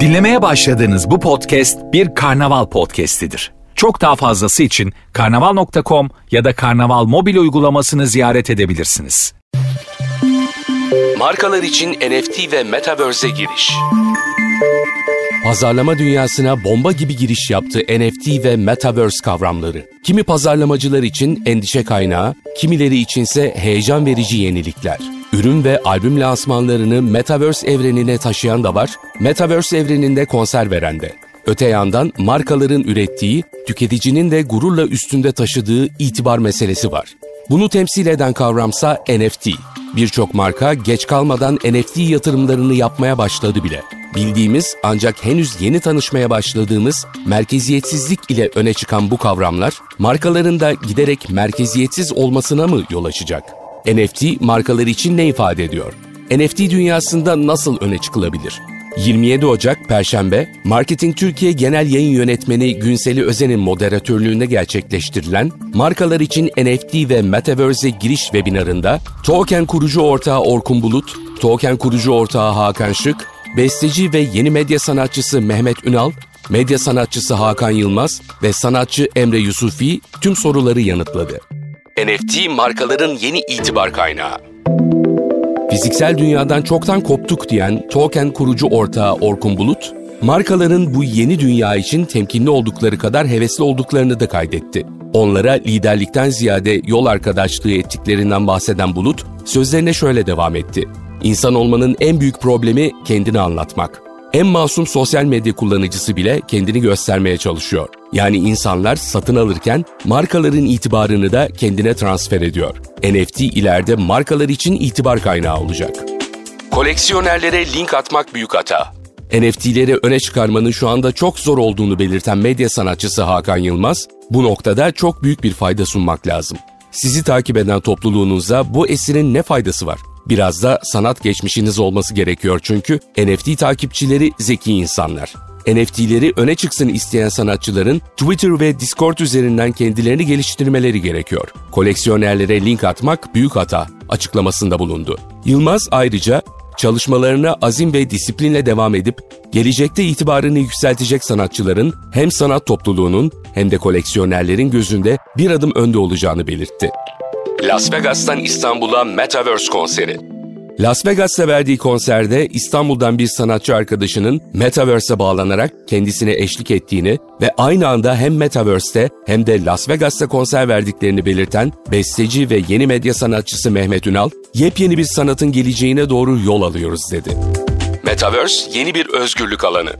Dinlemeye başladığınız bu podcast bir karnaval podcastidir. Çok daha fazlası için karnaval.com ya da karnaval mobil uygulamasını ziyaret edebilirsiniz. Markalar için NFT ve Metaverse'e giriş. Pazarlama dünyasına bomba gibi giriş yaptı NFT ve Metaverse kavramları. Kimi pazarlamacılar için endişe kaynağı, kimileri içinse heyecan verici yenilikler. Ürün ve albüm lansmanlarını Metaverse evrenine taşıyan da var, Metaverse evreninde konser veren de. Öte yandan markaların ürettiği, tüketicinin de gururla üstünde taşıdığı itibar meselesi var. Bunu temsil eden kavramsa NFT. Birçok marka geç kalmadan NFT yatırımlarını yapmaya başladı bile. Bildiğimiz ancak henüz yeni tanışmaya başladığımız merkeziyetsizlik ile öne çıkan bu kavramlar markaların da giderek merkeziyetsiz olmasına mı yol açacak? NFT markalar için ne ifade ediyor? NFT dünyasında nasıl öne çıkılabilir? 27 Ocak Perşembe, Marketing Türkiye Genel Yayın Yönetmeni Günseli Özen'in moderatörlüğünde gerçekleştirilen markalar için NFT ve Metaverse'e giriş webinarında Token kurucu ortağı Orkun Bulut, Token kurucu ortağı Hakan Şık, besteci ve yeni medya sanatçısı Mehmet Ünal, medya sanatçısı Hakan Yılmaz ve sanatçı Emre Yusufi tüm soruları yanıtladı. NFT markaların yeni itibar kaynağı. Fiziksel dünyadan çoktan koptuk diyen Token kurucu ortağı Orkun Bulut, markaların bu yeni dünya için temkinli oldukları kadar hevesli olduklarını da kaydetti. Onlara liderlikten ziyade yol arkadaşlığı ettiklerinden bahseden Bulut, sözlerine şöyle devam etti. İnsan olmanın en büyük problemi kendini anlatmak. En masum sosyal medya kullanıcısı bile kendini göstermeye çalışıyor. Yani insanlar satın alırken markaların itibarını da kendine transfer ediyor. NFT ileride markalar için itibar kaynağı olacak. Koleksiyonerlere link atmak büyük hata. NFT'leri öne çıkarmanın şu anda çok zor olduğunu belirten medya sanatçısı Hakan Yılmaz, bu noktada çok büyük bir fayda sunmak lazım. Sizi takip eden topluluğunuza bu esirin ne faydası var? Biraz da sanat geçmişiniz olması gerekiyor çünkü NFT takipçileri zeki insanlar. NFT'leri öne çıksın isteyen sanatçıların Twitter ve Discord üzerinden kendilerini geliştirmeleri gerekiyor. Koleksiyonerlere link atmak büyük hata açıklamasında bulundu. Yılmaz ayrıca çalışmalarına azim ve disiplinle devam edip gelecekte itibarını yükseltecek sanatçıların hem sanat topluluğunun hem de koleksiyonerlerin gözünde bir adım önde olacağını belirtti. Las Vegas'tan İstanbul'a Metaverse konseri. Las Vegas'ta verdiği konserde İstanbul'dan bir sanatçı arkadaşının Metaverse'e bağlanarak kendisine eşlik ettiğini ve aynı anda hem Metaverse'te hem de Las Vegas'ta konser verdiklerini belirten besteci ve yeni medya sanatçısı Mehmet Ünal, yepyeni bir sanatın geleceğine doğru yol alıyoruz dedi. Metaverse yeni bir özgürlük alanı.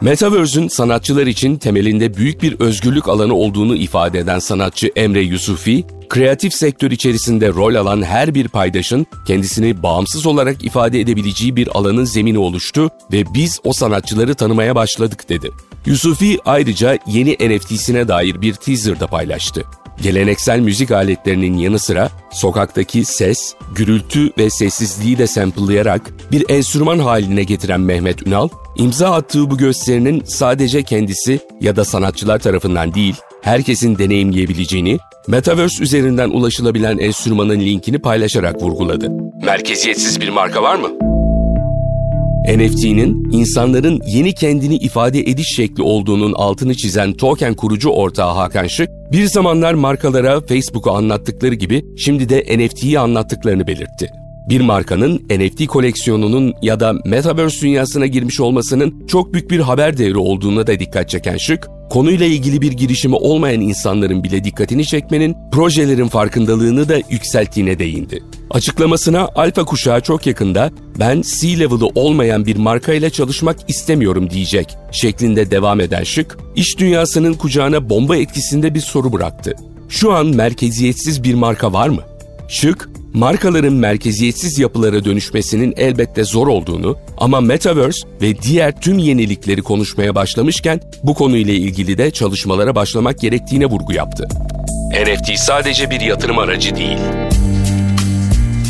Metaverse'ün sanatçılar için temelinde büyük bir özgürlük alanı olduğunu ifade eden sanatçı Emre Yusufi, kreatif sektör içerisinde rol alan her bir paydaşın kendisini bağımsız olarak ifade edebileceği bir alanın zemini oluştu ve biz o sanatçıları tanımaya başladık dedi. Yusufi ayrıca yeni NFT'sine dair bir teaser da paylaştı. Geleneksel müzik aletlerinin yanı sıra sokaktaki ses, gürültü ve sessizliği de sample'layarak bir enstrüman haline getiren Mehmet Ünal, imza attığı bu gösterinin sadece kendisi ya da sanatçılar tarafından değil, herkesin deneyimleyebileceğini, Metaverse üzerinden ulaşılabilen enstrümanın linkini paylaşarak vurguladı. Merkeziyetsiz bir marka var mı? NFT'nin insanların yeni kendini ifade ediş şekli olduğunun altını çizen token kurucu ortağı Hakan Şık, bir zamanlar markalara Facebook'u anlattıkları gibi şimdi de NFT'yi anlattıklarını belirtti. Bir markanın NFT koleksiyonunun ya da Metaverse dünyasına girmiş olmasının çok büyük bir haber devri olduğuna da dikkat çeken Şık, konuyla ilgili bir girişimi olmayan insanların bile dikkatini çekmenin projelerin farkındalığını da yükselttiğine değindi. Açıklamasına alfa kuşağı çok yakında ben C-level'ı olmayan bir markayla çalışmak istemiyorum diyecek şeklinde devam eden Şık, iş dünyasının kucağına bomba etkisinde bir soru bıraktı. Şu an merkeziyetsiz bir marka var mı? Şık, markaların merkeziyetsiz yapılara dönüşmesinin elbette zor olduğunu ama Metaverse ve diğer tüm yenilikleri konuşmaya başlamışken bu konuyla ilgili de çalışmalara başlamak gerektiğine vurgu yaptı. NFT sadece bir yatırım aracı değil.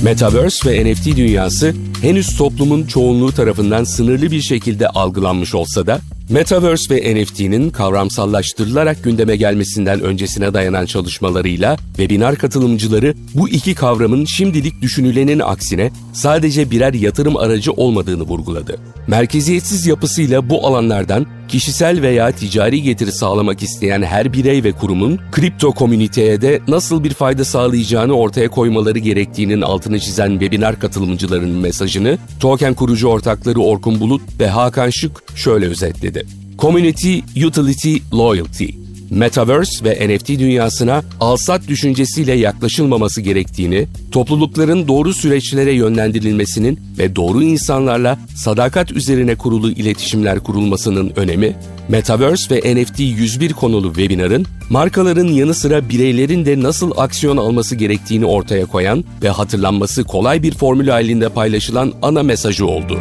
Metaverse ve NFT dünyası henüz toplumun çoğunluğu tarafından sınırlı bir şekilde algılanmış olsa da Metaverse ve NFT'nin kavramsallaştırılarak gündeme gelmesinden öncesine dayanan çalışmalarıyla webinar katılımcıları bu iki kavramın şimdilik düşünülenin aksine sadece birer yatırım aracı olmadığını vurguladı. Merkeziyetsiz yapısıyla bu alanlardan kişisel veya ticari getiri sağlamak isteyen her birey ve kurumun kripto komüniteye de nasıl bir fayda sağlayacağını ortaya koymaları gerektiğinin altını çizen webinar katılımcılarının mesajını token kurucu ortakları Orkun Bulut ve Hakan Şık şöyle özetledi. Community, Utility, Loyalty Metaverse ve NFT dünyasına alsat düşüncesiyle yaklaşılmaması gerektiğini, toplulukların doğru süreçlere yönlendirilmesinin ve doğru insanlarla sadakat üzerine kurulu iletişimler kurulmasının önemi, Metaverse ve NFT 101 konulu webinarın markaların yanı sıra bireylerin de nasıl aksiyon alması gerektiğini ortaya koyan ve hatırlanması kolay bir formül halinde paylaşılan ana mesajı oldu.